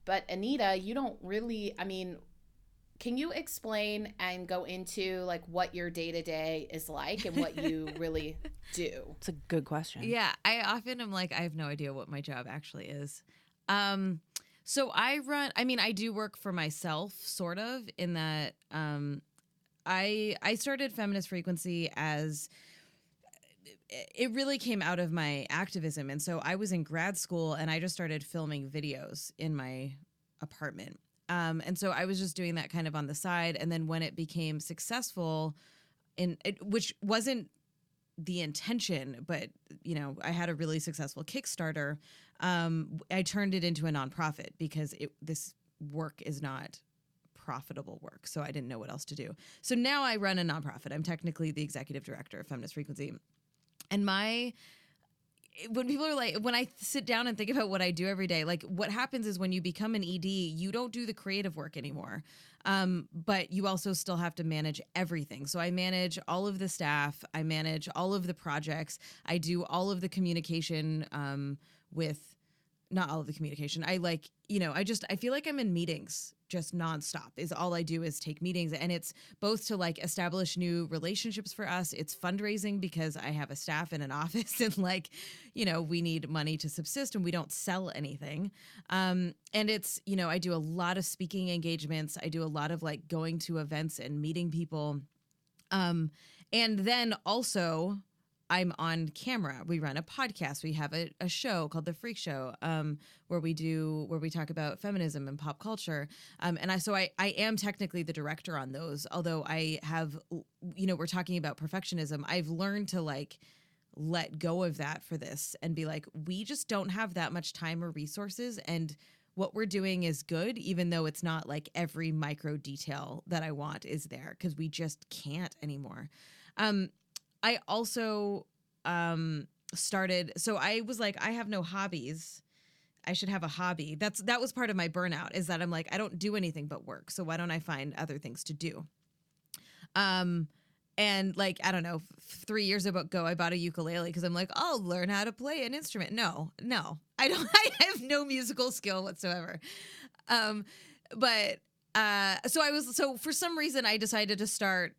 But Anita, you don't really. I mean, can you explain and go into like what your day to day is like and what you really do? It's a good question. Yeah, I often am like, I have no idea what my job actually is. Um, so I run. I mean, I do work for myself, sort of, in that um, I I started Feminist Frequency as it really came out of my activism, and so I was in grad school and I just started filming videos in my apartment um, and so I was just doing that kind of on the side. And then when it became successful, in it, which wasn't the intention, but you know, I had a really successful Kickstarter. Um, I turned it into a nonprofit because it this work is not profitable work. So I didn't know what else to do. So now I run a nonprofit. I'm technically the executive director of Feminist Frequency. And my when people are like when i sit down and think about what i do every day like what happens is when you become an ed you don't do the creative work anymore. Um, but you also still have to manage everything. So i manage all of the staff i manage all of the projects i do all of the communication um, with not all of the communication i like you know i just i feel like i'm in meetings just nonstop is all I do is take meetings and it's both to like establish new relationships for us. It's fundraising because I have a staff in an office and like, you know, we need money to subsist and we don't sell anything. Um, and it's, you know, I do a lot of speaking engagements. I do a lot of like going to events and meeting people. Um, and then also I'm on camera. We run a podcast. We have a, a show called The Freak Show, um, where we do where we talk about feminism and pop culture. Um, and I so I I am technically the director on those. Although I have, you know, we're talking about perfectionism. I've learned to like let go of that for this and be like, we just don't have that much time or resources, and what we're doing is good, even though it's not like every micro detail that I want is there because we just can't anymore. Um, I also um started so I was like I have no hobbies. I should have a hobby. That's that was part of my burnout is that I'm like I don't do anything but work. So why don't I find other things to do? Um and like I don't know, 3 years ago I bought a ukulele cuz I'm like I'll learn how to play an instrument. No, no. I don't I have no musical skill whatsoever. Um but uh so I was so for some reason I decided to start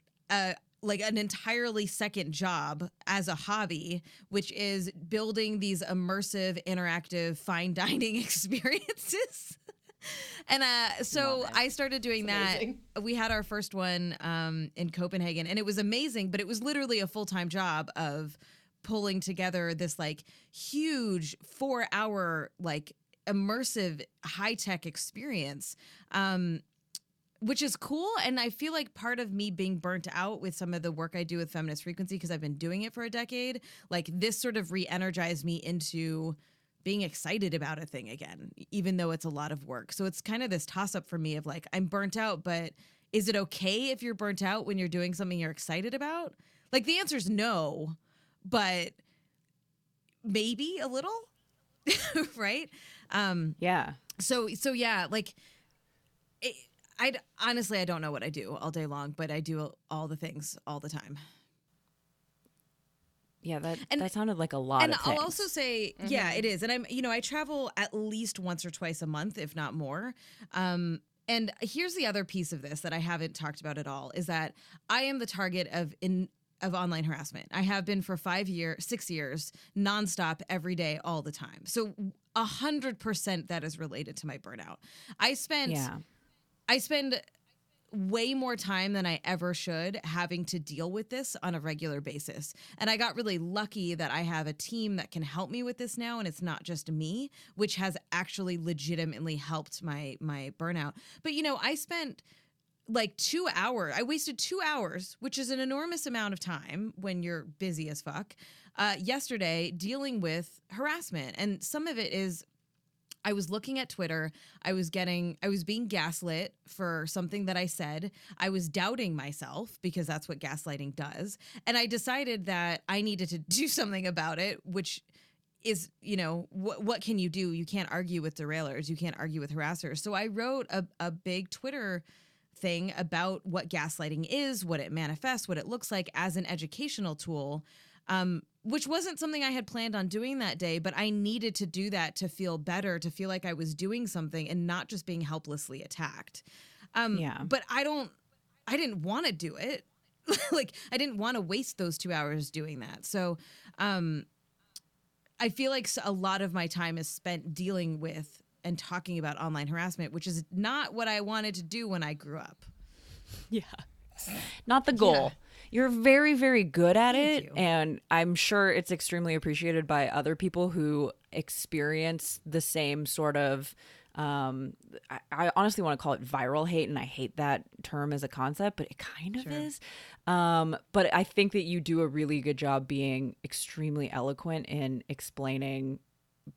like an entirely second job as a hobby, which is building these immersive, interactive, fine dining experiences. and uh, so I started doing that. We had our first one um, in Copenhagen, and it was amazing. But it was literally a full time job of pulling together this like huge four hour like immersive high tech experience. Um, which is cool. And I feel like part of me being burnt out with some of the work I do with feminist frequency, because I've been doing it for a decade, like this sort of re energized me into being excited about a thing again, even though it's a lot of work. So it's kind of this toss up for me of like, I'm burnt out, but is it okay if you're burnt out when you're doing something you're excited about? Like the answer is no, but maybe a little, right? Um, yeah. So, so yeah, like, it, I honestly I don't know what I do all day long, but I do all the things all the time. Yeah, that And- that sounded like a lot and of I'll also say, yeah, it is. And I'm, you know, I travel at least once or twice a month, if not more. Um, and here's the other piece of this that I haven't talked about at all is that I am the target of in of online harassment. I have been for five years, six years, nonstop, every day, all the time. So a hundred percent that is related to my burnout. I spent yeah. I spend way more time than I ever should having to deal with this on a regular basis. And I got really lucky that I have a team that can help me with this now and it's not just me, which has actually legitimately helped my my burnout. But you know, I spent like 2 hours. I wasted 2 hours, which is an enormous amount of time when you're busy as fuck. Uh, yesterday dealing with harassment and some of it is I was looking at Twitter. I was getting, I was being gaslit for something that I said. I was doubting myself because that's what gaslighting does. And I decided that I needed to do something about it, which is, you know, what what can you do? You can't argue with derailers. You can't argue with harassers. So I wrote a, a big Twitter thing about what gaslighting is, what it manifests, what it looks like as an educational tool. Um, which wasn't something I had planned on doing that day, but I needed to do that to feel better, to feel like I was doing something and not just being helplessly attacked. Um, Yeah. But I don't, I didn't want to do it. like, I didn't want to waste those two hours doing that. So, um, I feel like a lot of my time is spent dealing with and talking about online harassment, which is not what I wanted to do when I grew up. Yeah. Not the goal. You're very, very good at Thank it. you. And I'm sure it's extremely appreciated by other people who experience the same sort of. Um, I, I honestly want to call it viral hate, and I hate that term as a concept, but it kind of Sure. is. Um, but I think that you do a really good job being extremely eloquent in explaining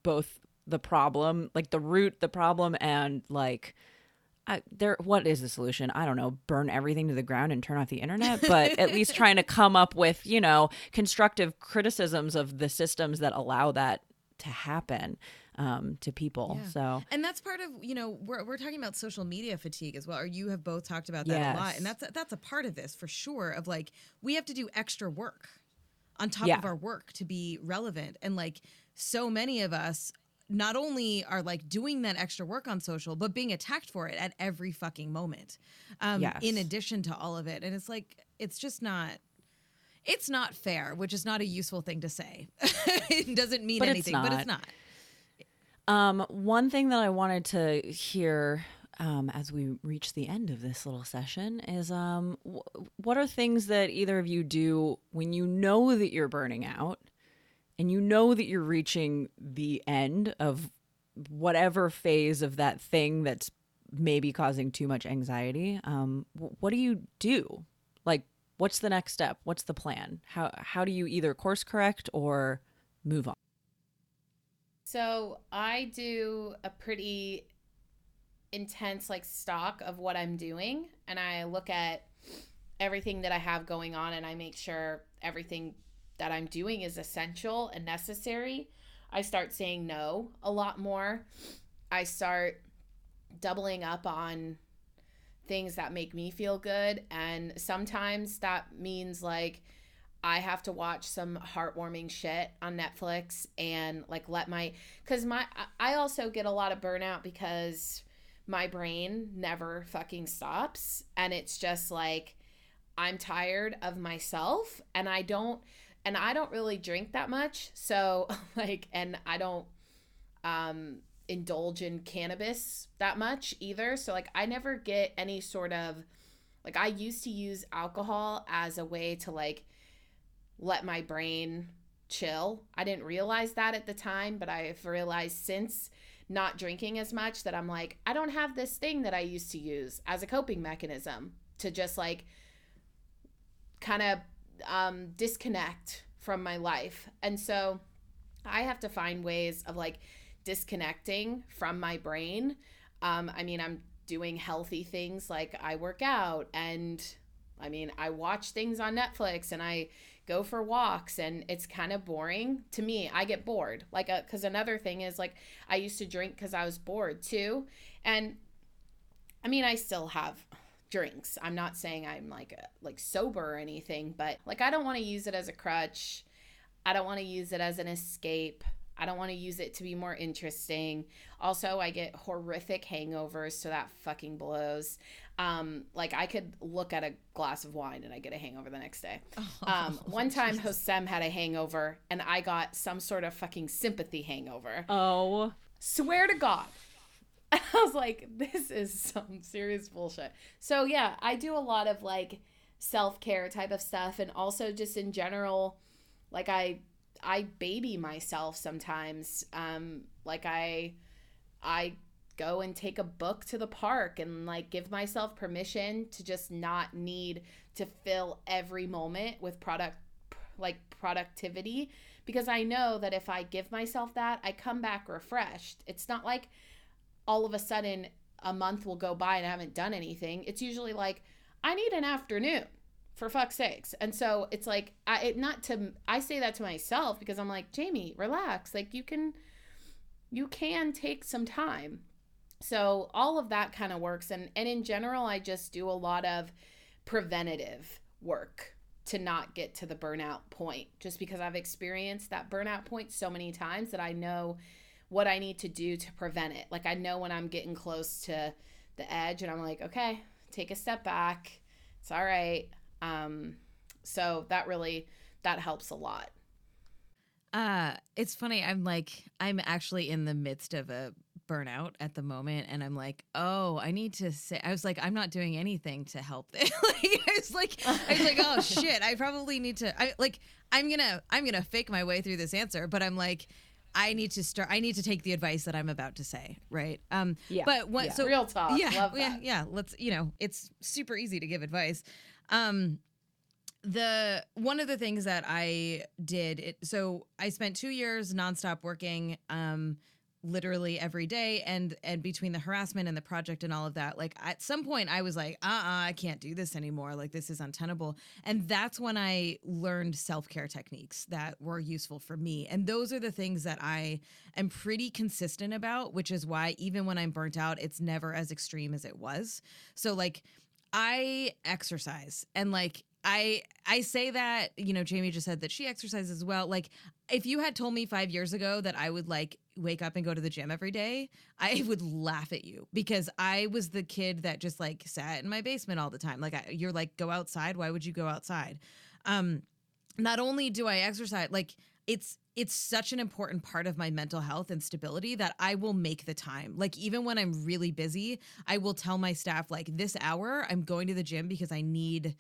both the problem, like the root, the problem, and like I, there what is the solution i don't know burn everything to the ground and turn off the internet but at least trying to come up with you know constructive criticisms of the systems that allow that to happen um, to people Yeah. so And that's part of, you know, we're, we're talking about social media fatigue as well. Or you have both talked about that a lot. And that's that's a part of this for sure of like we have to do extra work on top Yeah. of our work to be relevant. And like so many of us not only are like doing that extra work on social, but being attacked for it at every fucking moment. Um, Yes. in addition to all of it. And it's like it's just not it's not fair, which is not a useful thing to say. it doesn't mean But anything, but it's not. not. Um, one thing that I wanted to hear um, as we reach the end of this little session is um, w- what are things that either of you do when you know that you're burning out and you know that you're reaching the end of whatever phase of that thing that's maybe causing too much anxiety? Um, what do you do? Like, what's the next step? What's the plan? How how do you either course correct or move on? So I do a pretty intense like stock of what I'm doing and I look at everything that I have going on and I make sure everything that I'm doing is essential and necessary. I start saying no a lot more. I start doubling up on things that make me feel good and sometimes that means like I have to watch some heartwarming shit on Netflix and like let my cuz my I also get a lot of burnout because my brain never fucking stops and it's just like I'm tired of myself and I don't and I don't really drink that much so like and I don't um indulge in cannabis that much either so like I never get any sort of like I used to use alcohol as a way to like let my brain chill. I didn't realize that at the time, but I've realized since not drinking as much that I'm like, I don't have this thing that I used to use as a coping mechanism to just like kind of um, disconnect from my life. And so I have to find ways of like disconnecting from my brain. Um, I mean, I'm doing healthy things like I work out and I mean, I watch things on Netflix and I go for walks and it's kind of boring to me. I get bored. Like uh, cuz another thing is like I used to drink cuz I was bored too. And I mean, I still have drinks. I'm not saying I'm like a, like sober or anything, but like I don't want to use it as a crutch. I don't want to use it as an escape. I don't want to use it to be more interesting. Also, I get horrific hangovers, so that fucking blows. Um, like I could look at a glass of wine and I get a hangover the next day. Um, one time, Hosem had a hangover, and I got some sort of fucking sympathy hangover. Oh, Swear to God. I was like, this is some serious bullshit. So yeah, I do a lot of like self care type of stuff, and also just in general, like I I baby myself sometimes. Um, like I I go and take a book to the park and like give myself permission to just not need to fill every moment with product like productivity because I know that if I give myself that, I come back refreshed. It's not like all of a sudden a month will go by and I haven't done anything. It's usually like I need an afternoon for fuck's sakes. And so it's like I it not to I say that to myself because I'm like, "Jamie, relax. Like you can you can take some time." So all of that kind of works and and in general I just do a lot of preventative work to not get to the burnout point just because I've experienced that burnout point so many times that I know what I need to do to prevent it. Like I know when I'm getting close to the edge and I'm like, okay, take a step back. It's all right. Um so that really that helps a lot. Uh, it's funny. I'm like, I'm actually in the midst of a burnout at the moment, and I'm like, oh, I need to say. I was like, I'm not doing anything to help this. like, I was like, I was like, oh shit, I probably need to. I like, I'm gonna, I'm gonna fake my way through this answer, but I'm like. I need to start. I need to take the advice that I'm about to say, right? Um, Yeah, But what? yeah. So Real talk. Yeah, yeah, yeah. Let's. You know, it's super easy to give advice. Um, the one of the things that I did it so I spent 2 years nonstop working um literally every day and and between the harassment and the project and all of that like at some point I was like uh-uh I can't do this anymore. Like this is untenable. And that's when I learned self-care techniques that were useful for me. And those are the things that I am pretty consistent about which is why even when I'm burnt out it's never as extreme as it was. So like I exercise and like I I say that, you know, Jamie just said that she exercises well. Like if you had told me 5 years ago that I would like wake up and go to the gym every day, I would laugh at you because I was the kid that just like sat in my basement all the time. Like I, you're like go outside, why would you go outside? Um not only do I exercise, like it's it's such an important part of my mental health and stability that I will make the time. Like even when I'm really busy, I will tell my staff like this hour I'm going to the gym because I need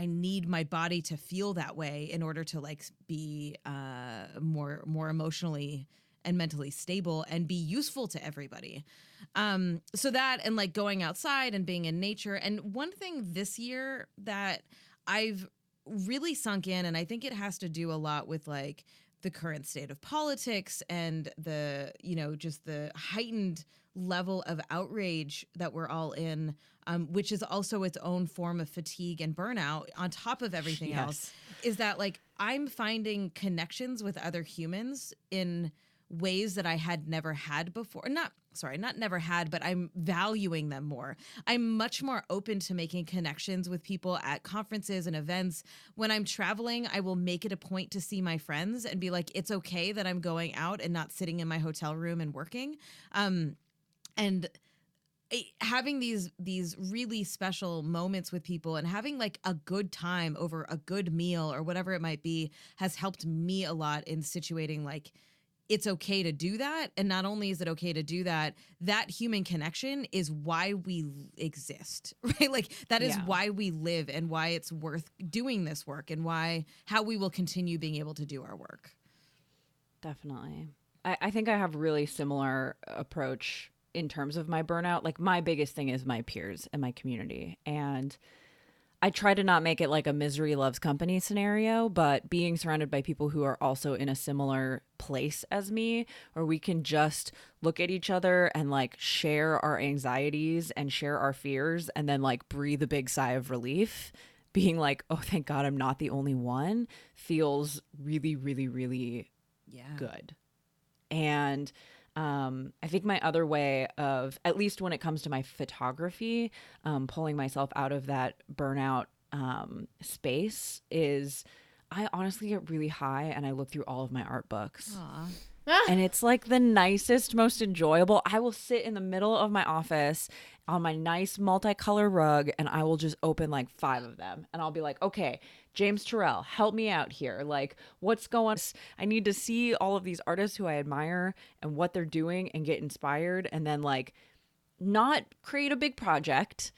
I need my body to feel that way in order to like be uh more more emotionally and mentally stable and be useful to everybody. Um so that and like going outside and being in nature and one thing this year that I've really sunk in and I think it has to do a lot with like the current state of politics and the you know just the heightened level of outrage that we're all in um, which is also its own form of fatigue and burnout on top of everything else is that like i'm finding connections with other humans in ways that i had never had before not sorry not never had but i'm valuing them more. I'm much more open to making connections with people at conferences and events. When i'm traveling i will make it a point to see my friends and be like it's okay that i'm going out and not sitting in my hotel room and working. Um and having these these really special moments with people and having like a good time over a good meal or whatever it might be has helped me a lot in situating like it's okay to do that and not only is it okay to do that that human connection is why we exist right like that is Yeah. why we live and why it's worth doing this work and why how we will continue being able to do our work Definitely. I, I think I have really similar approach in terms of my burnout. Like my biggest thing is my peers and my community. And I try to not make it like a misery loves company scenario, but being surrounded by people who are also in a similar place as me, where we can just look at each other and like share our anxieties and share our fears and then like breathe a big sigh of relief. Being like, oh, thank God I'm not the only one feels really, really, really yeah good. And Um, I think my other way of, at least when it comes to my photography, um, pulling myself out of that burnout um, space is I honestly get really high and I look through all of my art books. And it's like the nicest, most enjoyable. I will sit in the middle of my office on my nice multicolor rug and I will just open like five of them. And I'll be like, okay, James Turrell, help me out here. Like, what's going I need to see all of these artists who I admire and what they're doing and get inspired and then like not create a big project,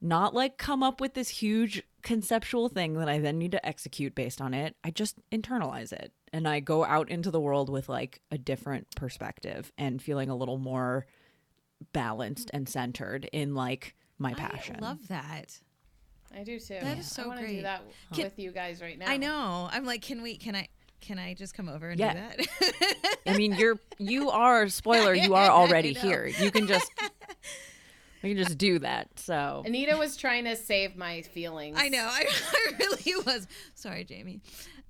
not like come up with this huge conceptual thing that I then need to execute based on it. I just internalize it and I go out into the world with like a different perspective and feeling a little more balanced and centered in like my passion. I love that. I do too. That is so I wanna great. do that Can- with you guys right now. I know. I'm like, can we? Can I? Can I just come over and Yeah. do that? I mean, you're you are spoiler, you are already here. You can just you can just do that. So Anita was trying to save my feelings. I know. I, I really was. Sorry, Jamie.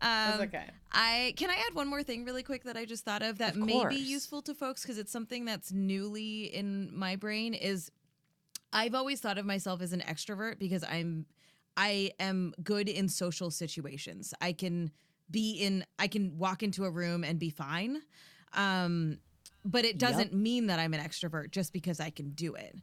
Um, okay. I can I add one more thing really quick that I just thought of that Of may be useful to folks because it's something that's newly in my brain is I've always thought of myself as an extrovert because I'm I am good in social situations. I can be in I can walk into a room and be fine. Um but it doesn't mean that I'm an extrovert just because I can do it.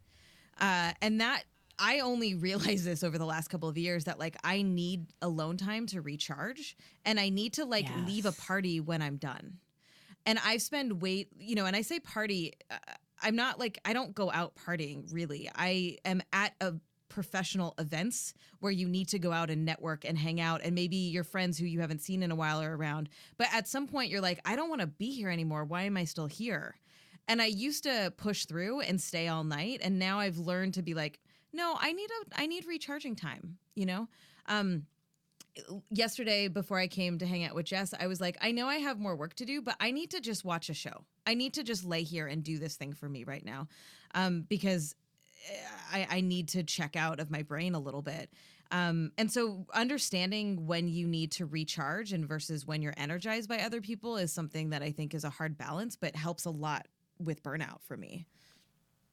Uh, and that I only realized this over the last couple of years that like I need alone time to recharge and I need to like leave a party when I'm done. And I spend wait, you know, and I say party, uh, I'm not like I don't go out partying really. I am at a professional events where you need to go out and network and hang out and maybe your friends who you haven't seen in a while are around. But at some point you're like I don't want to be here anymore. Why am I still here? And I used to push through and stay all night and now I've learned to be like no, I need a I need recharging time, you know? Um yesterday before I came to hang out with Jess, I was like, I know I have more work to do, but I need to just watch a show. I need to just lay here and do this thing for me right now. Um, because eh, I, I need to check out of my brain a little bit. Um, and so understanding when you need to recharge and versus when you're energized by other people is something that I think is a hard balance, but helps a lot with burnout for me.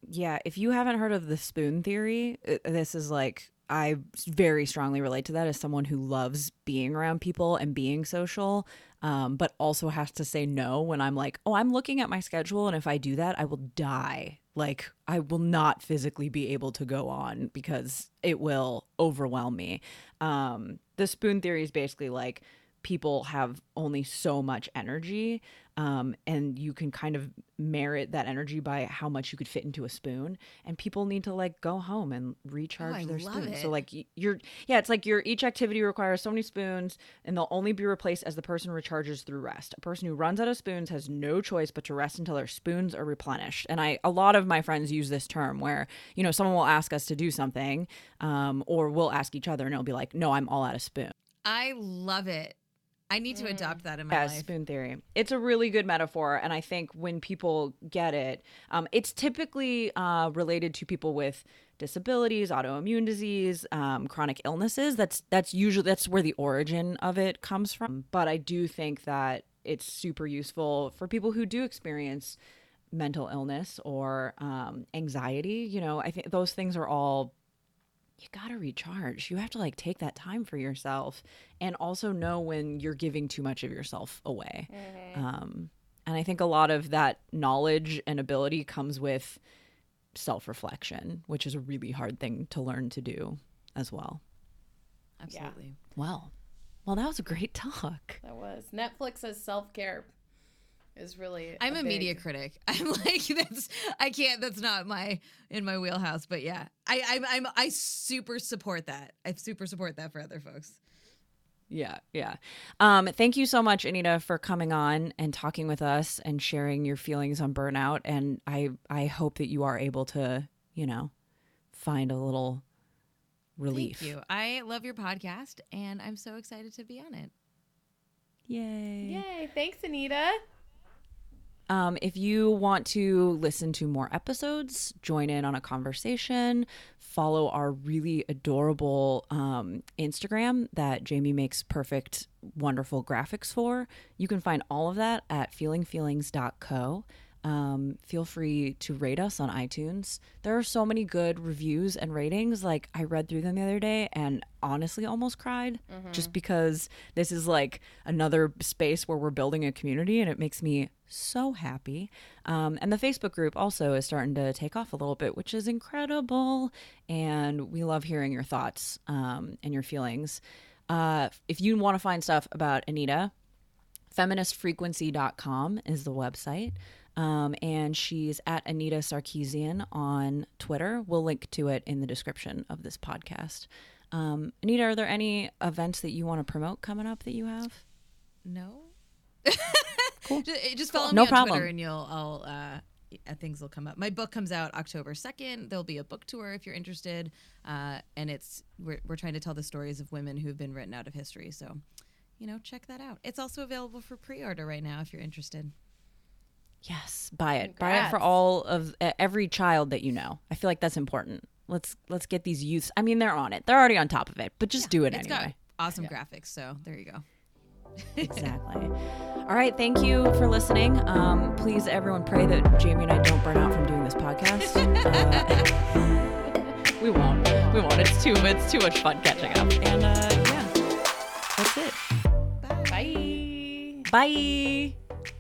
Yeah, if you haven't heard of the spoon theory, uh, this is like I very strongly relate to that as someone who loves being around people and being social, um, but also has to say no when I'm like, oh, I'm looking at my schedule, and if I do that, I will die. Like I will not physically be able to go on because it will overwhelm me. Um, the spoon theory is basically like people have only so much energy um, and you can kind of merit that energy by how much you could fit into a spoon. And people need to like go home and recharge I their spoon. It. so like you're yeah it's like your each activity requires so many spoons and they'll only be replaced as the person recharges through rest. A person who runs out of spoons has no choice but to rest until their spoons are replenished. And i a lot of my friends use this term where you know someone will ask us to do something um, or we'll ask each other and it'll be like no i'm all out of spoon. I love it. I need to adopt that in my Yeah, life. spoon theory. It's a really good metaphor, and I think when people get it, um, it's typically uh, related to people with disabilities, autoimmune disease, um, chronic illnesses. That's that's usually that's where the origin of it comes from. But I do think that it's super useful for people who do experience mental illness or um, anxiety. You know, I think those things are all you got to recharge. You have to like take that time for yourself and also know when you're giving too much of yourself away. Um, and I think a lot of that knowledge and ability comes with self reflection, which is a really hard thing to learn to do as well. Absolutely. Well, well, that was a great talk. That was Netflix as self care is really. I'm a, big- media critic. I'm like that's I can't. That's not my in my wheelhouse. But yeah, I I'm, I'm I super support that. I super support that for other folks. Yeah, yeah. Um, thank you so much, Anita, for coming on and talking with us and sharing your feelings on burnout. And I, I hope that you are able to, you know, find a little relief. Thank you. I love your podcast, and I'm so excited to be on it. Yay. Yay! Thanks, Anita. Um, if you want to listen to more episodes, join in on a conversation, follow our really adorable um, Instagram that Jamie makes perfect, wonderful graphics for. You can find all of that at feelingfeelings.co. um, feel free to rate us on iTunes. There are so many good reviews and ratings. Like I read through them the other day and honestly almost cried just because this is like another space where we're building a community and it makes me so happy. Um, and the Facebook group also is starting to take off a little bit, which is incredible. And we love hearing your thoughts um, and your feelings. Uh, if you want to find stuff about Anita, feministfrequency.com is the website. Um, and she's at Anita Sarkeesian on Twitter. We'll link to it in the description of this podcast. Um, Anita, are there any events that you want to promote coming up that you have? No. cool. Just, just follow No me on problem. Twitter and you'll I'll uh uh, things will come up. My book comes out October 2nd. There'll be a book tour if you're interested. Uh, and it's we're, we're trying to tell the stories of women who've been written out of history. So, you know, check that out. It's also available for pre-order right now if you're interested. Yes, buy it. Buy it for all of uh, every child that you know. I feel like that's important. Let's let's get these youths. I mean, they're on it. They're already on top of it, but just do it It's anyway. got awesome graphics, so there you go. exactly. All right. Thank you for listening. Um, please, everyone, pray that Jamie and I don't burn out from doing this podcast. Uh, we won't. We won't. It's too. It's too much fun catching up. And uh, yeah, that's it. Bye. Bye.